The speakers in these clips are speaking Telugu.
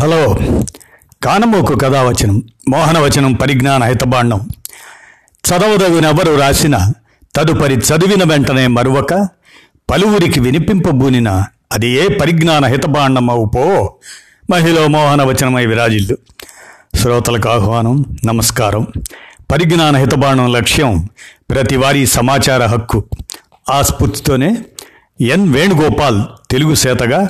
హలో. కానమోకు కథావచనం మోహనవచనం పరిజ్ఞాన హితబాండం. చదవదగినెవరు రాసిన తదుపరి చదివిన వెంటనే మరువక పలువురికి వినిపింపబూనిన అది ఏ పరిజ్ఞాన హితబాండమవు పో? మహిళ మోహనవచనమై విరాజిల్లు. శ్రోతలకు ఆహ్వానం నమస్కారం. పరిజ్ఞాన హితబాండం లక్ష్యం ప్రతి వారి సమాచార హక్కు. ఆ స్ఫూర్తితోనే ఎన్ వేణుగోపాల్ తెలుగు సేతగా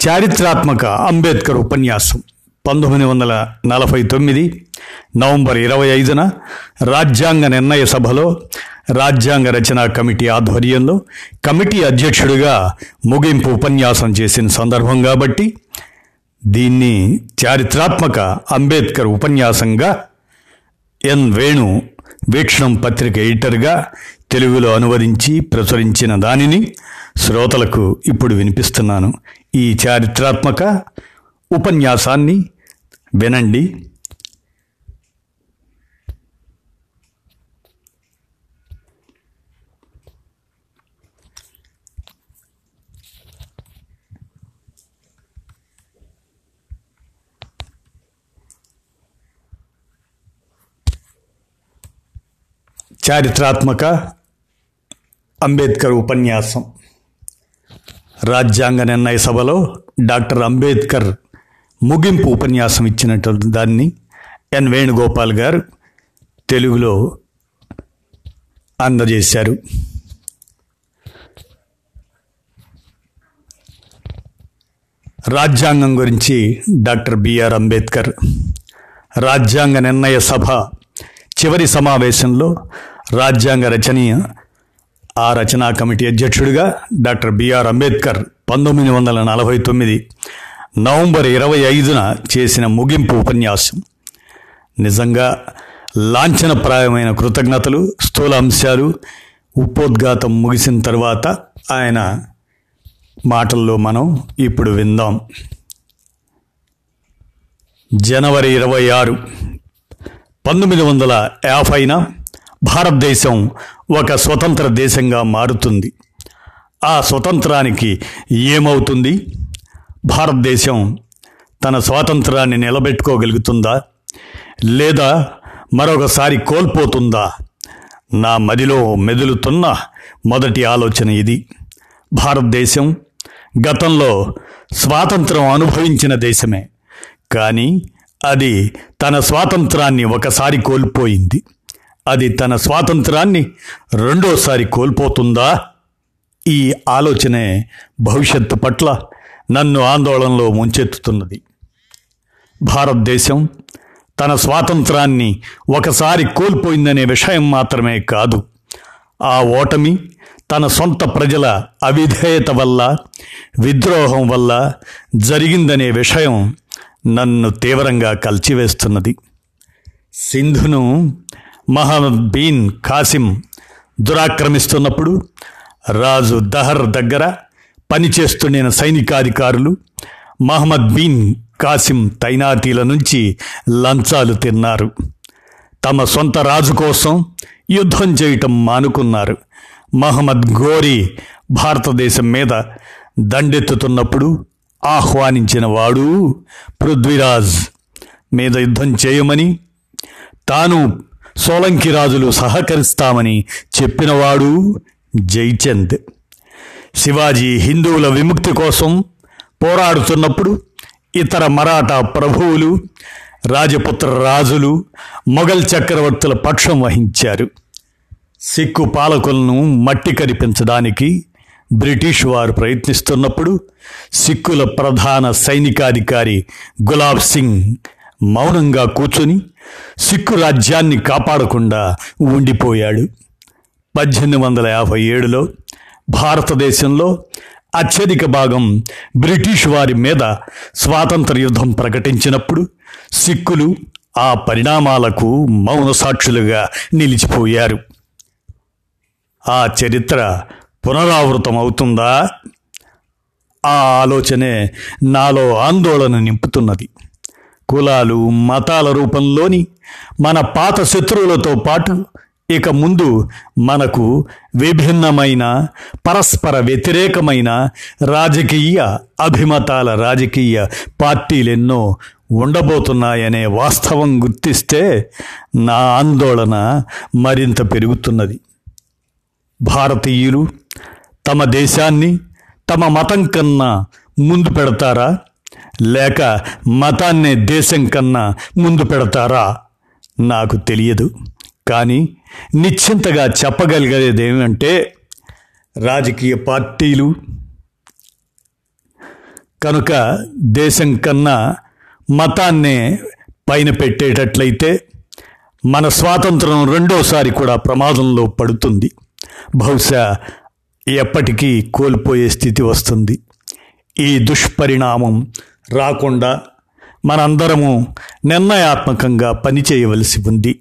చారిత్రాత్మక అంబేద్కర్ ఉపన్యాసం పంతొమ్మిది వందల నలభై తొమ్మిది నవంబర్ ఇరవై ఐదున రాజ్యాంగ నిర్ణయ సభలో రాజ్యాంగ రచనా కమిటీ ఆధ్వర్యంలో కమిటీ అధ్యక్షుడిగా ముగింపు ఉపన్యాసం చేసిన సందర్భం కాబట్టి దీన్ని చారిత్రాత్మక అంబేద్కర్ ఉపన్యాసంగా ఎన్ వేణు వీక్షణం పత్రిక ఎడిటర్గా తెలుగులో అనువదించి ప్రచురించిన దానిని శ్రోతలకు ఇప్పుడు వినిపిస్తున్నాను. ఈ చారిత్రాత్మక ఉపన్యాసాన్ని వినండి. చారిత్రాత్మక అంబేద్కర్ ఉపన్యాసం. రాజ్యాంగ నిర్ణయ సభలో డాక్టర్ అంబేద్కర్ ముగింపు ఉపన్యాసం ఇచ్చినట్టు దాన్ని ఎన్ వేణుగోపాల్ గారు తెలుగులో అందజేశారు. రాజ్యాంగం గురించి డాక్టర్ బిఆర్ అంబేద్కర్ రాజ్యాంగ నిర్ణయ సభ చివరి సమావేశంలో రాజ్యాంగ రచనీయ ఆ రచనా కమిటీ అధ్యక్షుడిగా డాక్టర్ బిఆర్ అంబేద్కర్ పంతొమ్మిది వందల నలభై తొమ్మిది నవంబర్ ఇరవై ఐదున చేసిన ముగింపు ఉపన్యాసం. నిజంగా లాంఛనప్రాయమైన కృతజ్ఞతలు స్థూల అంశాలు ఉపోద్ఘాతం ముగిసిన తర్వాత ఆయన మాటల్లో మనం ఇప్పుడు విందాం. జనవరి ఇరవై ఆరు పంతొమ్మిది వందల యాభైన భారతదేశం ఒక స్వతంత్ర దేశంగా మారుతుంది. ఆ స్వతంత్రానికి ఏమవుతుంది? భారతదేశం తన స్వాతంత్రాన్ని నిలబెట్టుకోగలుగుతుందా? లేదా మరొకసారి కోల్పోతుందా? నా మదిలో మెదులుతున్న మొదటి ఆలోచన ఇది. భారతదేశం గతంలో స్వాతంత్రం అనుభవించిన దేశమే. కానీ అది తన స్వాతంత్రాన్ని ఒకసారి కోల్పోయింది. అది తన స్వాతంత్రాన్ని రెండోసారి కోల్పోతుందా? ఈ ఆలోచనే భవిష్యత్తు పట్ల నన్ను ఆందోళనలో ముంచెత్తుతున్నది. భారతదేశం తన స్వాతంత్రాన్ని ఒకసారి కోల్పోయిందనే విషయం మాత్రమే కాదు. ఆ ఓటమి తన సొంత ప్రజల అవిధేయత వల్ల విద్రోహం వల్ల జరిగిందనే విషయం నన్ను తీవ్రంగా కలిచివేస్తున్నది. సింధును మహమ్మద్ బీన్ కాసిం దురాక్రమిస్తున్నప్పుడు రాజు దహర్ దగ్గర పనిచేస్తుండిన సైనికాధికారులు మహమ్మద్ బీన్ కాసిం తైనాతీల నుంచి లంచాలు తిన్నారు. తమ సొంత రాజు కోసం యుద్ధం చేయటం మానుకున్నారు. మహమ్మద్ గోరి భారతదేశం మీద దండెత్తుతున్నప్పుడు ఆహ్వానించిన వాడు పృథ్వీరాజ్ మీద యుద్ధం చేయమని తాను సోలంకి రాజులు సహకరిస్తామని చెప్పినవాడు జైచంద్. శివాజీ హిందువుల విముక్తి కోసం పోరాడుతున్నప్పుడు ఇతర మరాఠా ప్రభువులు రాజపుత్ర రాజులు మొఘల్ చక్రవర్తుల పక్షం వహించారు. సిక్కు పాలకులను మట్టి కరిపించడానికి బ్రిటిష్ వారు ప్రయత్నిస్తున్నప్పుడు సిక్కుల ప్రధాన సైనికాధికారి గులాబ్ సింగ్ మౌనంగా కూర్చొని సిక్కు రాజ్యాన్ని కాపాడకుండా ఉండిపోయాడు. పద్దెనిమిది వందల యాభై ఏడులో భారతదేశంలో అత్యధిక భాగం బ్రిటిష్ వారి మీద స్వాతంత్ర యుద్ధం ప్రకటించినప్పుడు సిక్కులు ఆ పరిణామాలకు మౌన సాక్షులుగా నిలిచిపోయారు. ఆ చరిత్ర పునరావృతం అవుతుందా? ఆ ఆలోచనే నాలో ఆందోళన నింపుతున్నది. కులాలు మతాల రూపంలోని మన పాత శత్రువులతో పాటు ఇక ముందు మనకు విభిన్నమైన పరస్పర వ్యతిరేకమైన రాజకీయ అభిమతాల రాజకీయ పార్టీలెన్నో ఉండబోతున్నాయనే వాస్తవం గుర్తిస్తే నా ఆందోళన మరింత పెరుగుతున్నది. భారతీయులు తమ దేశాన్ని తమ మతం కన్నా ముందు పెడతారా? లేక మతాన్నే దేశం కన్నా ముందు పెడతారా? నాకు తెలియదు. కానీ నిశ్చింతగా చెప్పగలిగేది ఏమంటే రాజకీయ పార్టీలు. కనుక దేశం కన్నా మతాన్నే పైన పెట్టేటట్లయితే మన స్వాతంత్రం రెండోసారి కూడా ప్రమాదంలో పడుతుంది. బహుశా ఎప్పటికీ కోల్పోయే స్థితి వస్తుంది. ఈ దుష్పరిణామం రాకుండా మనందరము నిర్ణయాత్మకంగా పనిచేయవలసి ఉంది.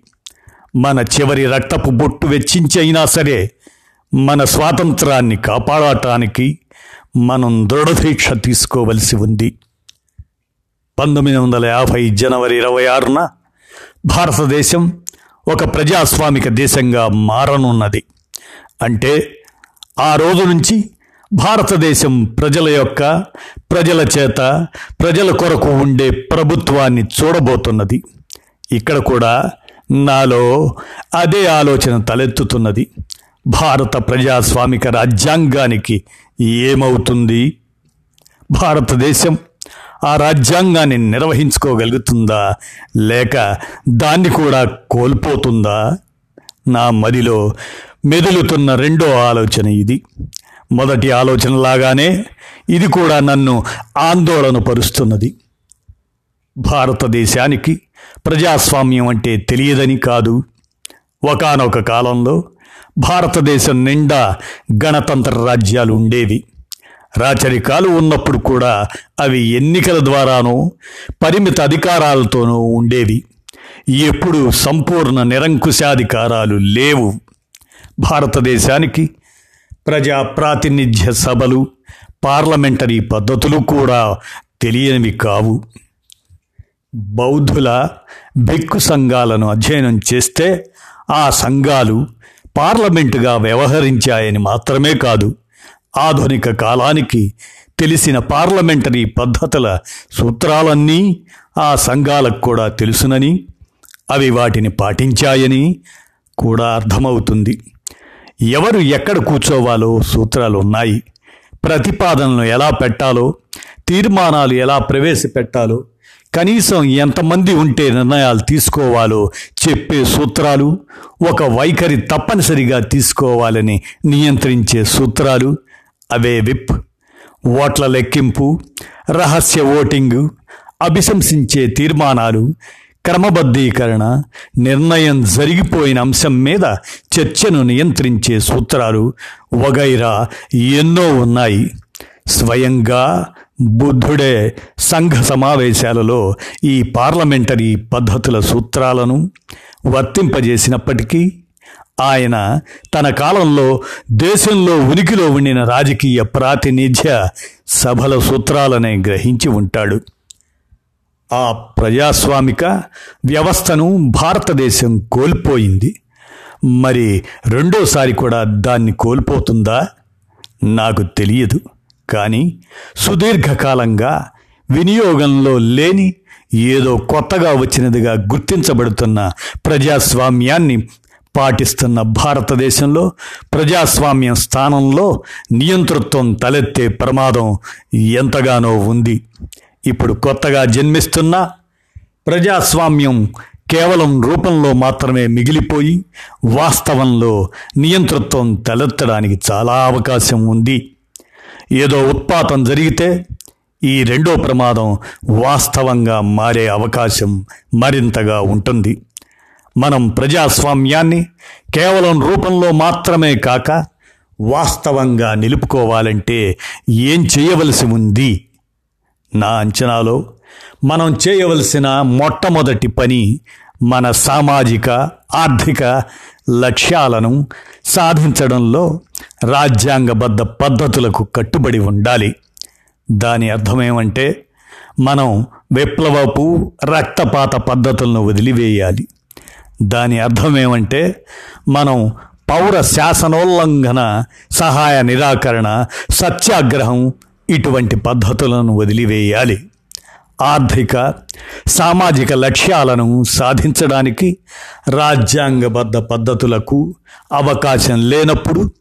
మన చివరి రక్తపు బొట్టు వెచ్చించి అయినా సరే మన స్వాతంత్రాన్ని కాపాడటానికి మనం దృఢదీక్ష తీసుకోవలసి ఉంది. పంతొమ్మిది వందల యాభై జనవరి ఇరవై ఆరున భారతదేశం ఒక ప్రజాస్వామిక దేశంగా మారనున్నది. అంటే ఆ రోజు నుంచి భారతదేశం ప్రజల యొక్క ప్రజల చేత ప్రజల కొరకు ఉండే ప్రభుత్వాన్ని చూడబోతున్నది. ఇక్కడ కూడా నాలో అదే ఆలోచన తలెత్తుతున్నది. భారత ప్రజాస్వామిక రాజ్యాంగానికి ఏమవుతుంది? భారతదేశం ఆ రాజ్యాంగాన్ని నిర్వహించుకోగలుగుతుందా? లేక దాన్ని కూడా కోల్పోతుందా? నా మదిలో మెదులుతున్న రెండో ఆలోచన ఇది. మొదటి ఆలోచనలాగానే ఇది కూడా నన్ను ఆందోళన పరుస్తున్నది భారతదేశానికి ప్రజాస్వామ్యం అంటే తెలియదని కాదు. ఒకనొక కాలంలో భారతదేశం నిండా గణతంత్ర రాజ్యాలు ఉండేవి. రాచరికాలు ఉన్నప్పుడు కూడా అవి ఎన్నికల ద్వారానో పరిమిత అధికారాలతోనూ ఉండేవి. ఎప్పుడు సంపూర్ణ నిరంకుశాధికారాలు లేవు. భారతదేశానికి ప్రజా ప్రాతినిధ్య సభలు పార్లమెంటరీ పద్ధతులు కూడా తెలియనివి కావు. బౌద్ధుల భిక్కు సంఘాలను అధ్యయనం చేస్తే ఆ సంఘాలు పార్లమెంటుగా వ్యవహరించాయని మాత్రమే కాదు ఆధునిక కాలానికి తెలిసిన పార్లమెంటరీ పద్ధతుల సూత్రాలన్నీ ఆ సంఘాలకు కూడా తెలుసునని అవి వాటిని పాటించాయని కూడా అర్థమవుతుంది. ఎవరు ఎక్కడ కూర్చోవాలో సూత్రాలు ఉన్నాయి. ప్రతిపాదనలు ఎలా పెట్టాలో తీర్మానాలు ఎలా ప్రవేశపెట్టాలో కనీసం ఎంతమంది ఉంటే నిర్ణయాలు తీసుకోవాలో చెప్పే సూత్రాలు ఒక వైఖరి తప్పనిసరిగా తీసుకోవాలని నియంత్రించే సూత్రాలు అవే విప్ ఓట్ల లెక్కింపు రహస్య ఓటింగు అభిశంసించే తీర్మానాలు క్రమబద్ధీకరణ నిర్ణయం జరిగిపోయిన అంశం మీద చర్చను నియంత్రించే సూత్రాలు వగైరా ఎన్నో ఉన్నాయి. స్వయంగా బుద్ధుడే సంఘ సమావేశాలలో ఈ పార్లమెంటరీ పద్ధతుల సూత్రాలను వర్తింపజేసినప్పటికీ ఆయన తన కాలంలో దేశంలో ఉనికిలో ఉండిన రాజకీయ ప్రాతినిధ్య సభల సూత్రాలనే గ్రహించి ఉంటాడు. ఆ ప్రజాస్వామిక వ్యవస్థను భారతదేశం కోల్పోయింది. మరి రెండోసారి కూడా దాన్ని కోల్పోతుందా? నాకు తెలియదు. కానీ సుదీర్ఘకాలంగా వినియోగంలో లేని ఏదో కొత్తగా వచ్చినదిగా గుర్తించబడుతున్న ప్రజాస్వామ్యాన్ని పాటిస్తున్న భారతదేశంలో ప్రజాస్వామ్యం స్థానంలో నియంతృత్వం తలెత్తే ప్రమాదం ఎంతగానో ఉంది. ఇప్పుడు కొత్తగా జన్మిస్తున్న ప్రజాస్వామ్యం కేవలం రూపంలో మాత్రమే మిగిలిపోయి వాస్తవంలో నియంతృత్వం తలెత్తడానికి చాలా అవకాశం ఉంది. ఏదో ఉత్పాతం జరిగితే ఈ రెండో ప్రమాదం వాస్తవంగా మారే అవకాశం మరింతగా ఉంటుంది. మనం ప్రజాస్వామ్యాన్ని కేవలం రూపంలో మాత్రమే కాక వాస్తవంగా నిలుపుకోవాలంటే ఏం చేయవలసి ఉంది? నా అంచనాలో మనం చేయవలసిన మొట్టమొదటి పని మన సామాజిక ఆర్థిక లక్ష్యాలను సాధించడంలో రాజ్యాంగబద్ధ పద్ధతులకు కట్టుబడి ఉండాలి. దాని అర్థమేమంటే మనం విప్లవపు రక్తపాత పద్ధతులను వదిలివేయాలి. దాని అర్థం ఏమంటే మనం పౌర శాసనోల్లంఘన సహాయ నిరాకరణ సత్యాగ్రహం ఇటువంటి పద్ధతులను వదిలివేయాలి. ఆర్థిక సామాజిక లక్ష్యాలను సాధించడానికి రాజ్యాంగబద్ధ పద్ధతులకు అవకాశం లేనప్పుడు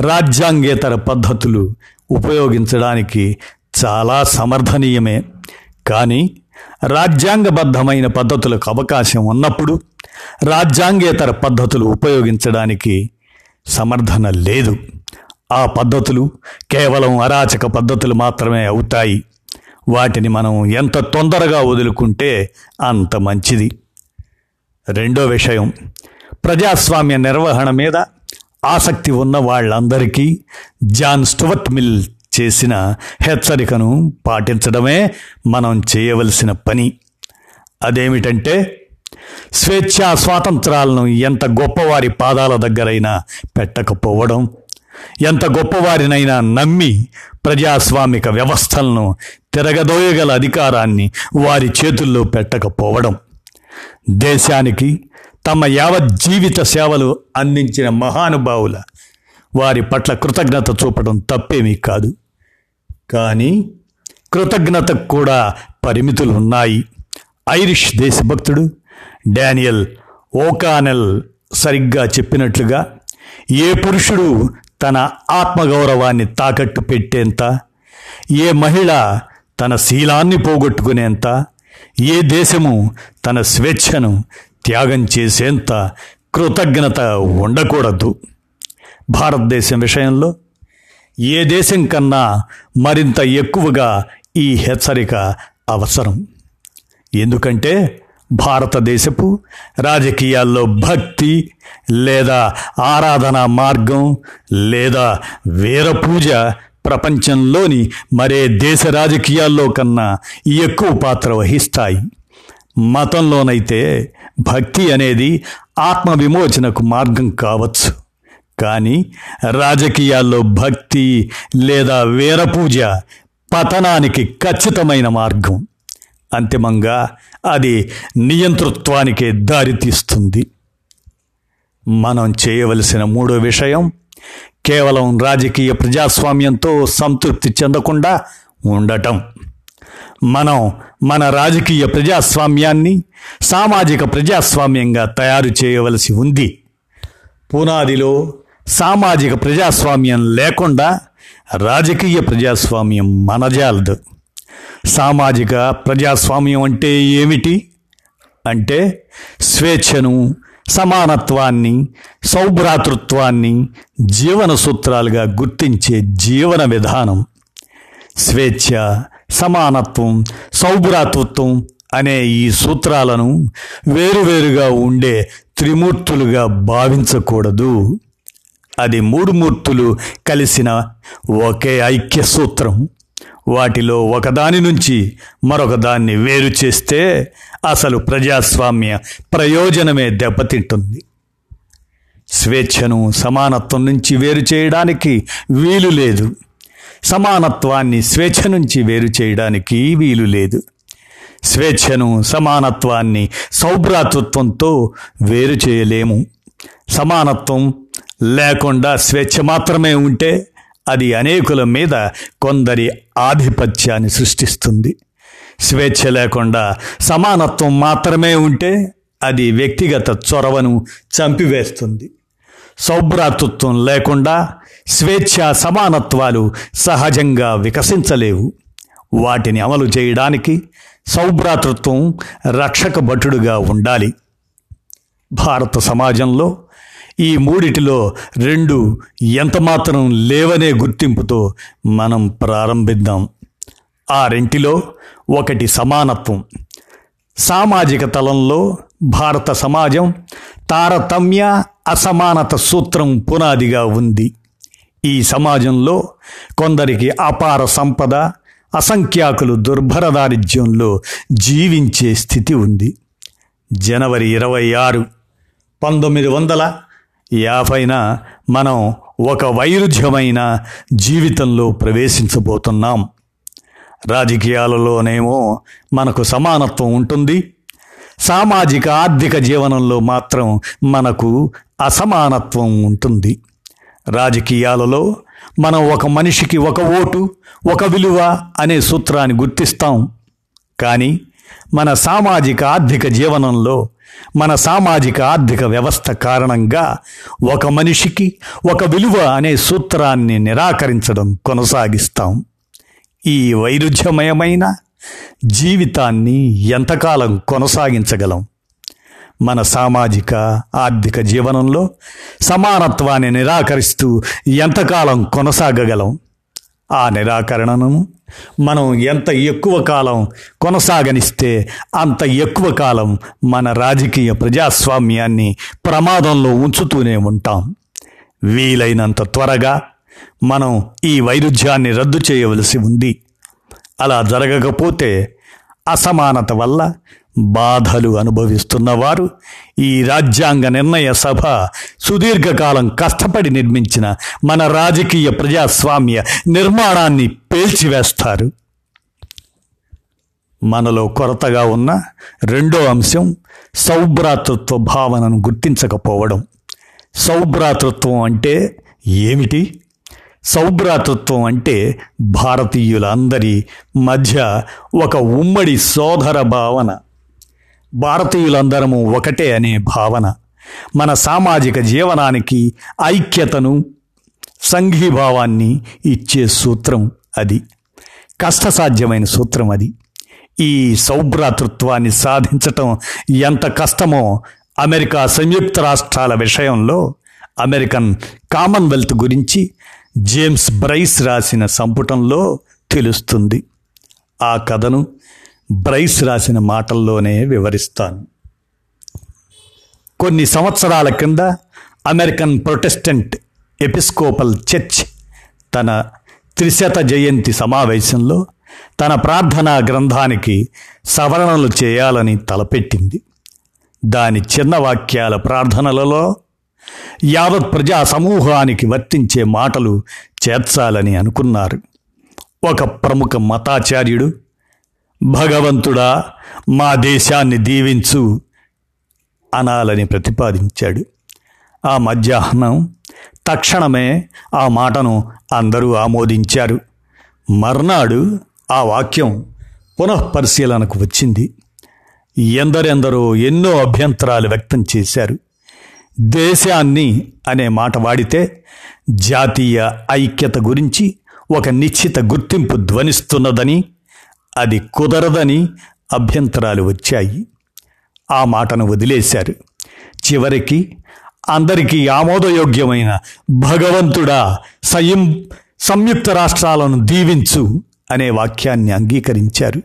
రాజ్యాంగేతర పద్ధతులు ఉపయోగించడానికి చాలా సమర్థనీయమే. కానీ రాజ్యాంగబద్ధమైన పద్ధతులకు అవకాశం ఉన్నప్పుడు రాజ్యాంగేతర పద్ధతులు ఉపయోగించడానికి సమర్థన లేదు. ఆ పద్ధతులు కేవలం అరాచక పద్ధతులు మాత్రమే అవుతాయి. వాటిని మనం ఎంత తొందరగా వదులుకుంటే అంత మంచిది. రెండో విషయం ప్రజాస్వామ్య నిర్వహణ మీద ఆసక్తి ఉన్న వాళ్ళందరికీ జాన్ స్టువర్ట్ మిల్ చేసిన హెచ్చరికను పాటించడమే మనం చేయవలసిన పని. అదేమిటంటే స్వేచ్ఛా స్వాతంత్రాలను ఎంత గొప్పవారి పాదాల దగ్గరైనా పెట్టకపోవడం ఎంత గొప్పవారినైనా నమ్మి ప్రజాస్వామిక వ్యవస్థలను తిరగదోయగల అధికారాన్ని వారి చేతుల్లో పెట్టకపోవడం దేశానికి తమ యావజ్జీవిత సేవలు అందించిన మహానుభావుల వారి పట్ల కృతజ్ఞత చూపడం తప్పేమీ కాదు. కానీ కృతజ్ఞతకు కూడా పరిమితులు ఉన్నాయి ఐరిష్ దేశభక్తుడు డానియల్ ఓకానెల్ సరిగ్గా చెప్పినట్లుగా ఏ పురుషుడు తన ఆత్మగౌరవాన్ని తాకట్టు పెట్టేంత? ఏ మహిళ తన శీలాన్ని పోగొట్టుకునేంత? ఏ దేశము తన స్వేచ్ఛను త్యాగం చేసేంత కృతజ్ఞత ఉండకూడదు. భారతదేశం విషయంలో ఏ దేశం కన్నా మరింత ఎక్కువగా ఈ హెచ్చరిక అవసరం. ఎందుకంటే భారతదేశపు రాజకీయాల్లో భక్తి లేదా ఆరాధనా మార్గం లేదా వీర పూజ ప్రపంచంలోని మరే దేశ రాజకీయాల్లో కన్నా ఎక్కువ పాత్ర వహిస్తాయి. మతంలోనైతే భక్తి అనేది ఆత్మ విమోచనకు మార్గం కావచ్చు. కానీ రాజకీయాల్లో భక్తి లేదా వీరపూజ పతనానికి ఖచ్చితమైన మార్గం. అంతిమంగా అది నియంతృత్వానికే దారితీస్తుంది మనం చేయవలసిన మూడో విషయం కేవలం రాజకీయ ప్రజాస్వామ్యంతో సంతృప్తి చెందకుండా ఉండటం. మనం మన రాజకీయ ప్రజాస్వామ్యాన్ని సామాజిక ప్రజాస్వామ్యంగా తయారు చేయవలసి ఉంది. పునాదిలో సామాజిక ప్రజాస్వామ్యం లేకుండా రాజకీయ ప్రజాస్వామ్యం మనజాలదు సామాజిక ప్రజాస్వామ్యం అంటే ఏమిటి? అంటే స్వేచ్ఛను సమానత్వాన్ని సౌభ్రాతృత్వాన్ని జీవన సూత్రాలుగా గుర్తించే జీవన విధానం. స్వేచ్ఛ సమానత్వం సౌభ్రాతృత్వం అనే ఈ సూత్రాలను వేరువేరుగా ఉండే త్రిమూర్తులుగా భావించకూడదు. అది మూడు మూర్తులు కలిసిన ఒకే ఐక్య సూత్రం వాటిలో ఒకదాని నుంచి మరొకదాన్ని వేరు చేస్తే అసలు ప్రజాస్వామ్య ప్రయోజనమే దెబ్బతింటుంది. స్వేచ్ఛను సమానత్వం నుంచి వేరు చేయడానికి వీలు లేదు. సమానత్వాన్ని స్వేచ్ఛ నుంచి వేరు చేయడానికి వీలు లేదు. స్వేచ్ఛను సమానత్వాన్ని సౌభ్రాతృత్వంతో వేరు చేయలేము. సమానత్వం లేకుండా స్వేచ్ఛ మాత్రమే ఉంటే అది అనేకుల మీద కొందరి ఆధిపత్యాన్ని సృష్టిస్తుంది. స్వేచ్ఛ లేకుండా సమానత్వం మాత్రమే ఉంటే అది వ్యక్తిగత చొరవను చంపివేస్తుంది. సౌభ్రాతృత్వం లేకుండా స్వేచ్ఛ సమానత్వాలు సహజంగా వికసించలేవు. వాటిని అమలు చేయడానికి సౌభ్రాతృత్వం రక్షక భటుడుగా ఉండాలి. భారత సమాజంలో ఈ మూడిటిలో రెండు ఎంతమాత్రం లేవనే గుర్తింపుతో మనం ప్రారంభిద్దాం. ఆ రెంటిలో ఒకటి సమానత్వం. సామాజిక తలంలో భారత సమాజం తారతమ్య అసమానత సూత్రం పునాదిగా ఉంది. ఈ సమాజంలో కొందరికి అపార సంపద అసంఖ్యాకులు దుర్భర దారిద్ర్యంలో జీవించే స్థితి ఉంది. జనవరి ఇరవై ఆరు పంతొమ్మిది వందల యాభైన మనం ఒక వైరుధ్యమైన జీవితంలో ప్రవేశించబోతున్నాం. రాజకీయాలలోనేమో మనకు సమానత్వం ఉంటుంది. సామాజిక ఆర్థిక జీవనంలో మాత్రం మనకు అసమానత్వం ఉంటుంది. రాజకీయాలలో మనం ఒక మనిషికి ఒక ఓటు ఒక విలువ అనే సూత్రాన్ని గుర్తిస్తాం. కానీ మన సామాజిక ఆర్థిక జీవనంలో మన సామాజిక ఆర్థిక వ్యవస్థ కారణంగా ఒక మనిషికి ఒక విలువ అనే సూత్రాన్ని నిరాకరించడం కొనసాగిస్తాం. ఈ వైరుధ్యమయమైన జీవితాన్ని ఎంతకాలం కొనసాగించగలం? మన సామాజిక ఆర్థిక జీవనంలో సమానత్వాన్ని నిరాకరిస్తూ ఎంతకాలం కొనసాగగలం? ఆ నిరాకరణను మనం ఎంత ఎక్కువ కాలం కొనసాగనిస్తే అంత ఎక్కువ కాలం మన రాజకీయ ప్రజాస్వామ్యాన్ని ప్రమాదంలో ఉంచుతూనే ఉంటాం. వీలైనంత త్వరగా మనం ఈ వైరుధ్యాన్ని రద్దు చేయవలసి ఉంది. అలా జరగకపోతే అసమానత వల్ల బాధలు అనుభవిస్తున్నవారు ఈ రాజ్యాంగ నిర్ణయ సభ సుదీర్ఘకాలం కష్టపడి నిర్మించిన మన రాజకీయ ప్రజాస్వామ్య నిర్మాణాన్ని పేల్చివేస్తారు. మనలో కొరతగా ఉన్న రెండో అంశం సౌభ్రాతృత్వ భావనను గుర్తించకపోవడం. సౌభ్రాతృత్వం అంటే ఏమిటి? సౌభ్రాతృత్వం అంటే భారతీయులందరి మధ్య ఒక ఉమ్మడి సోదర భావన. భారతీయులందరము ఒకటే అనే భావన. మన సామాజిక జీవనానికి ఐక్యతను సంఘీభావాన్ని ఇచ్చే సూత్రం అది. కష్టసాధ్యమైన సూత్రం అది. ఈ సౌభ్రాతృత్వాన్ని సాధించటం ఎంత కష్టమో అమెరికా సంయుక్త రాష్ట్రాల విషయంలో అమెరికన్ కామన్వెల్త్ గురించి జేమ్స్ బ్రైస్ రాసిన సంపుటంలో తెలుస్తుంది. ఆ కథను బ్రైస్ రాసిన మాటల్లోనే వివరిస్తాను. కొన్ని సంవత్సరాల కింద అమెరికన్ ప్రొటెస్టెంట్ ఎపిస్కోపల్ చర్చ్ తన త్రిశత జయంతి సమావేశంలో తన ప్రార్థనా గ్రంథానికి సవరణలు చేయాలని తలపెట్టింది. దాని చిన్న వాక్యాల ప్రార్థనలలో యావత్ ప్రజా సమూహానికి వర్తించే మాటలు చేర్చాలని అనుకున్నారు. ఒక ప్రముఖ మతాచార్యుడు భగవంతుడా మా దేశాన్ని దీవించు అనాలని ప్రతిపాదించాడు. ఆ మధ్యాహ్నం తక్షణమే ఆ మాటను అందరూ ఆమోదించారు. మర్నాడు ఆ వాక్యం పునఃపరిశీలనకు వచ్చింది. ఎందరెందరో ఎన్నో అభ్యంతరాలు వ్యక్తం చేశారు. దేశాన్ని అనే మాట వాడితే జాతీయ ఐక్యత గురించి ఒక నిశ్చిత గుర్తింపు ధ్వనిస్తున్నదని అది కుదరదని అభ్యంతరాలు వచ్చాయి. ఆ మాటను వదిలేశారు. చివరికి అందరికీ ఆమోదయోగ్యమైన భగవంతుడా సయం సంయుక్త రాష్ట్రాలను దీవించు అనే వాక్యాన్ని అంగీకరించారు.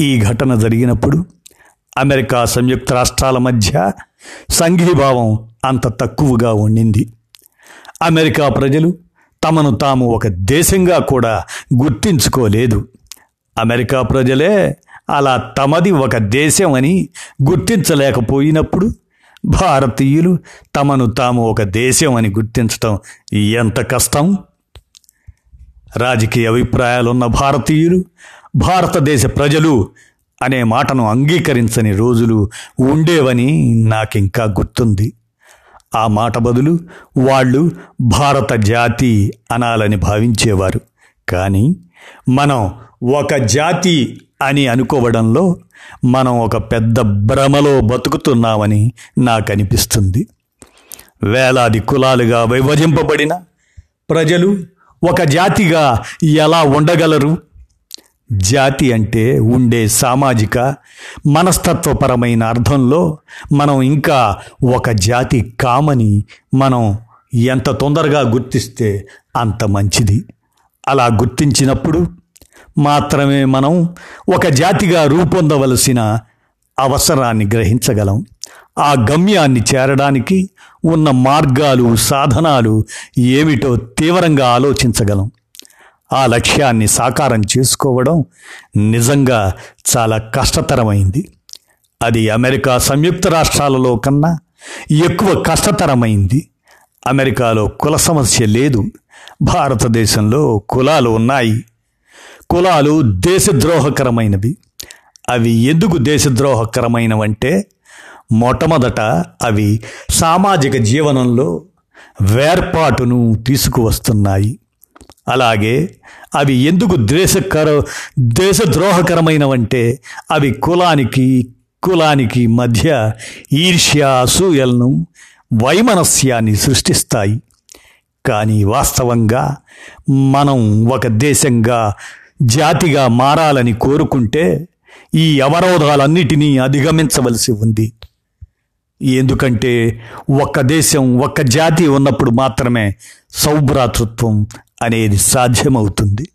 ఈ ఘటన జరిగినప్పుడు అమెరికా సంయుక్త రాష్ట్రాల మధ్య సంఘీభావం అంత తక్కువగా ఉండింది. అమెరికా ప్రజలు తమను తాము ఒక దేశంగా కూడా గుర్తించుకోలేదు. అమెరికా ప్రజలే అలా తమది ఒక దేశం అని గుర్తించలేకపోయినప్పుడు భారతీయులు తమను తాము ఒక దేశం అని గుర్తించటం ఎంత కష్టం? రాజకీయ అభిప్రాయాలున్న భారతీయులు భారతదేశ ప్రజలు అనే మాటను అంగీకరించని రోజులు ఉండేవని నాకింకా గుర్తుంది. ఆ మాట బదులు వాళ్ళు భారత జాతి అనాలని భావించేవారు. కానీ మనం ఒక జాతి అని అనుకోవడంలో మనం ఒక పెద్ద భ్రమలో బతుకుతున్నామని నాకు అనిపిస్తుంది వేలాది కులాలుగా విభజింపబడిన ప్రజలు ఒక జాతిగా ఎలా ఉండగలరు? జాతి అంటే ఉండే సామాజిక మనస్తత్వపరమైన అర్థంలో మనం ఇంకా ఒక జాతి కామని మనం ఎంత తొందరగా గుర్తిస్తే అంత మంచిది. అలా గుర్తించినప్పుడు మాత్రమే మనం ఒక జాతిగా రూపొందవలసిన అవసరాన్ని గ్రహించగలం. ఆ గమ్యాన్ని చేరడానికి ఉన్న మార్గాలు సాధనాలు ఏమిటో తీవ్రంగా ఆలోచించగలం. ఆ లక్ష్యాన్ని సాకారం చేసుకోవడం నిజంగా చాలా కష్టతరమైంది. అది అమెరికా సంయుక్త రాష్ట్రాలలో కన్నా ఎక్కువ కష్టతరమైంది. అమెరికాలో కుల సమస్య లేదు. భారతదేశంలో కులాలు ఉన్నాయి. కులాలు దేశద్రోహకరమైనవి. అవి ఎందుకు దేశద్రోహకరమైనవంటే మొట్టమొదట అవి సామాజిక జీవనంలో వేర్పాటును తీసుకువస్తున్నాయి. అలాగే అవి ఎందుకు ద్వేషకర దేశద్రోహకరమైనవంటే అవి కులానికి కులానికి మధ్య ఈర్ష్య అసూయలను వైమనస్యాన్ని సృష్టిస్తాయి. కానీ వాస్తవంగా మనం ఒక దేశంగా జాతిగా మారాలని కోరుకుంటే ఈ అవరోధాలన్నిటినీ అధిగమించవలసి ఉంది. ఎందుకంటే ఒక్క దేశం ఒక్క జాతి ఉన్నప్పుడు మాత్రమే సౌభ్రాతృత్వం అనేది సాధ్యమవుతుంది.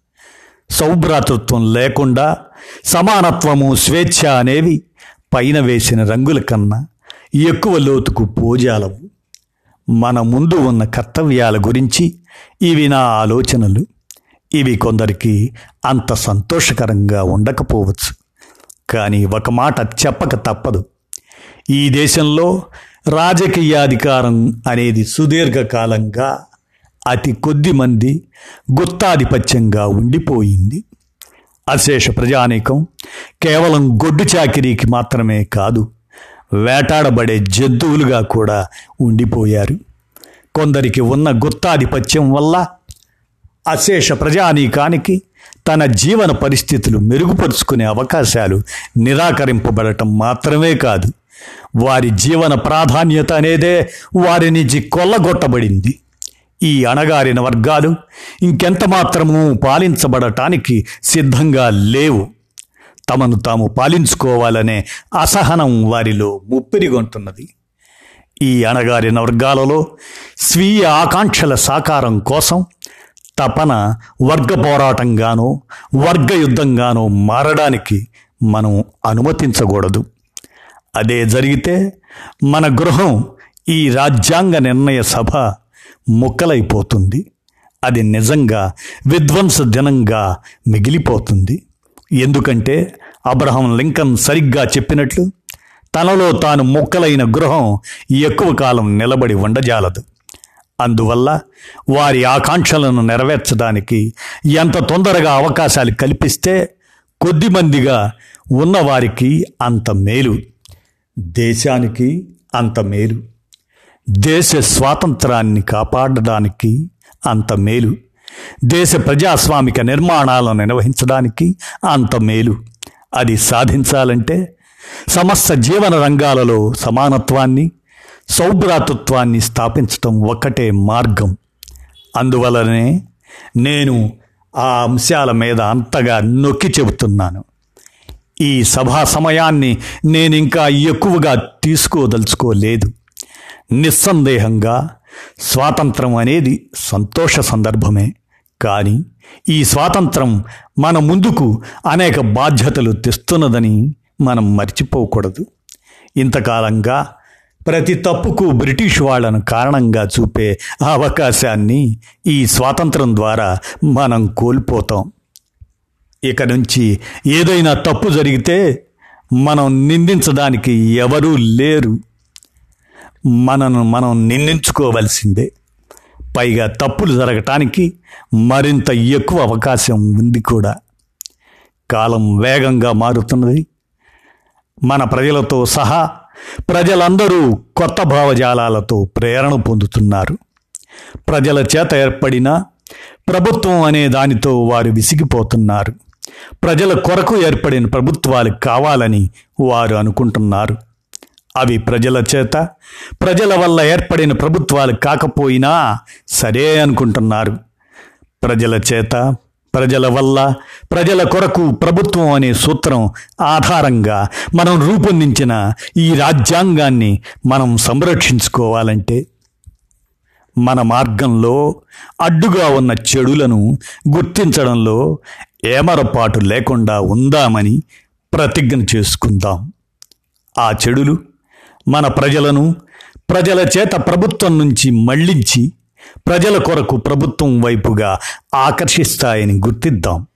సౌభ్రాతృత్వం లేకుండా సమానత్వము స్వేచ్ఛ అనేవి పైన వేసిన రంగుల కన్నా ఎక్కువ లోతుకు పోజాలవు. మన ముందు ఉన్న కర్తవ్యాల గురించి ఇవి నా ఆలోచనలు. ఇవి కొందరికి అంత సంతోషకరంగా ఉండకపోవచ్చు. కానీ ఒక మాట చెప్పక తప్పదు. ఈ దేశంలో రాజకీయాధికారం అనేది సుదీర్ఘకాలంగా అతి కొద్ది మంది గుత్తాధిపత్యంగా ఉండిపోయింది. అశేష ప్రజానీకం కేవలం గొడ్డు చాకిరీకి మాత్రమే కాదు వేటాడబడే జంతువులుగా కూడా ఉండిపోయారు. కొందరికి ఉన్న గుత్తాధిపత్యం వల్ల అశేష ప్రజానీకానికి తన జీవన పరిస్థితులు మెరుగుపరుచుకునే అవకాశాలు నిరాకరింపబడటం మాత్రమే కాదు వారి జీవన ప్రాధాన్యత అనేదే వారి నుంచి కొల్లగొట్టబడింది. ఈ అణగారిన వర్గాలు ఇంకెంత మాత్రము పాలించబడటానికి సిద్ధంగా లేవు. తమను తాము పాలించుకోవాలనే అసహనం వారిలో ముప్పిరిగొంటున్నది ఈ అణగారిన వర్గాలలో స్వీయ ఆకాంక్షల సాకారం కోసం తపన వర్గ పోరాటంగానో వర్గ యుద్ధంగానో మారడానికి మనం అనుమతించకూడదు. అదే జరిగితే మన గృహం ఈ రాజ్యాంగ నిర్ణయ సభ ముక్కలైపోతుంది. అది నిజంగా విధ్వంసజనంగా మిగిలిపోతుంది. ఎందుకంటే అబ్రహం లింకన్ సరిగ్గా చెప్పినట్లు తనలో తాను మొక్కలైన గృహం ఎక్కువ కాలం నిలబడి ఉండజాలదు. అందువల్ల వారి ఆకాంక్షలను నెరవేర్చడానికి ఎంత తొందరగా అవకాశాలు కల్పిస్తే కొద్దిమందిగా ఉన్నవారికి అంత మేలు. దేశానికి అంత మేలు. దేశ స్వాతంత్రాన్ని కాపాడడానికి అంత మేలు. దేశ ప్రజాస్వామిక నిర్మాణాలను నిర్వహించడానికి అంత మేలు. అది సాధించాలంటే సమస్త జీవన రంగాలలో సమానత్వాన్ని సౌభ్రాతృత్వాన్ని స్థాపించటం ఒక్కటే మార్గం. అందువలనే నేను ఆ అంశాల మీద అంతగా నొక్కి చెబుతున్నాను. ఈ సభా సమయాన్ని నేను ఇంకా ఎక్కువగా తీసుకోదలుచుకోలేదు. నిస్సందేహంగా స్వాతంత్రం అనేది సంతోష సందర్భమే. కానీ ఈ స్వాతంత్రం మన ముందుకు అనేక బాధ్యతలు తెస్తున్నదని మనం మర్చిపోకూడదు. ఇంతకాలంగా ప్రతి తప్పుకు బ్రిటిష్ వాళ్ళను కారణంగా చూపే అవకాశాన్ని ఈ స్వాతంత్రం ద్వారా మనం కోల్పోతాం. ఇక నుంచి ఏదైనా తప్పు జరిగితే మనం నిందించడానికి ఎవరూ లేరు. మనను మనం నిందించుకోవలసిందే. పైగా తప్పులు జరగటానికి మరింత ఎక్కువ అవకాశం ఉంది కూడా. కాలం వేగంగా మారుతున్నది. మన ప్రజలతో సహా ప్రజలందరూ కొత్త భావజాలాలతో ప్రేరణ పొందుతున్నారు. ప్రజల చేత ఏర్పడిన ప్రభుత్వం అనే దానితో వారు విసిగిపోతున్నారు. ప్రజల కొరకు ఏర్పడిన ప్రభుత్వాలు కావాలని వారు అనుకుంటున్నారు. అవి ప్రజల చేత ప్రజల వల్ల ఏర్పడిన ప్రభుత్వాలు కాకపోయినా సరే అనుకుంటున్నారు. ప్రజల చేత ప్రజల వల్ల ప్రజల కొరకు ప్రభుత్వం అనే సూత్రం ఆధారంగా మనం రూపొందించిన ఈ రాజ్యాంగాన్ని మనం సంరక్షించుకోవాలంటే మన మార్గంలో అడ్డుగా ఉన్న చెడులను గుర్తించడంలో ఏమరపాటు లేకుండా ఉందామని ప్రతిజ్ఞ చేసుకుందాం. ఆ చెడులు మన ప్రజలను ప్రజల చేత ప్రభుత్వం నుంచి మళ్ళించి ప్రజల కొరకు ప్రభుత్వం వైపుగా ఆకర్షిస్తాయని గుర్తిద్దాం.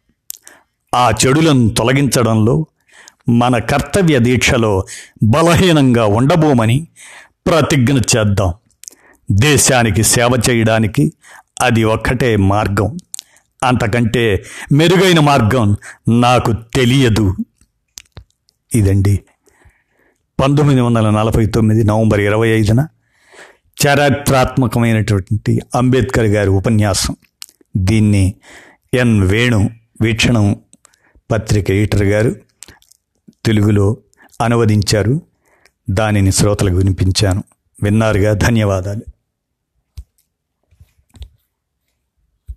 ఆ చెడులను తొలగించడంలో మన కర్తవ్య దీక్షలో బలహీనంగా ఉండబోమని ప్రతిజ్ఞ చేద్దాం. దేశానికి సేవ చేయడానికి అది ఒక్కటే మార్గం. అంతకంటే మెరుగైన మార్గం నాకు తెలియదు. ఇదండి. పంతొమ్మిది వందల నలభై తొమ్మిది నవంబర్ ఇరవై ఐదున చారిత్రాత్మకమైనటువంటి అంబేద్కర్ గారి ఉపన్యాసం. దీన్ని ఎన్ వేణు వీక్షణం పత్రిక ఎడిటర్ గారు తెలుగులో అనువదించారు. దానిని శ్రోతలకు వినిపించాను. విన్నారుగా? ధన్యవాదాలు.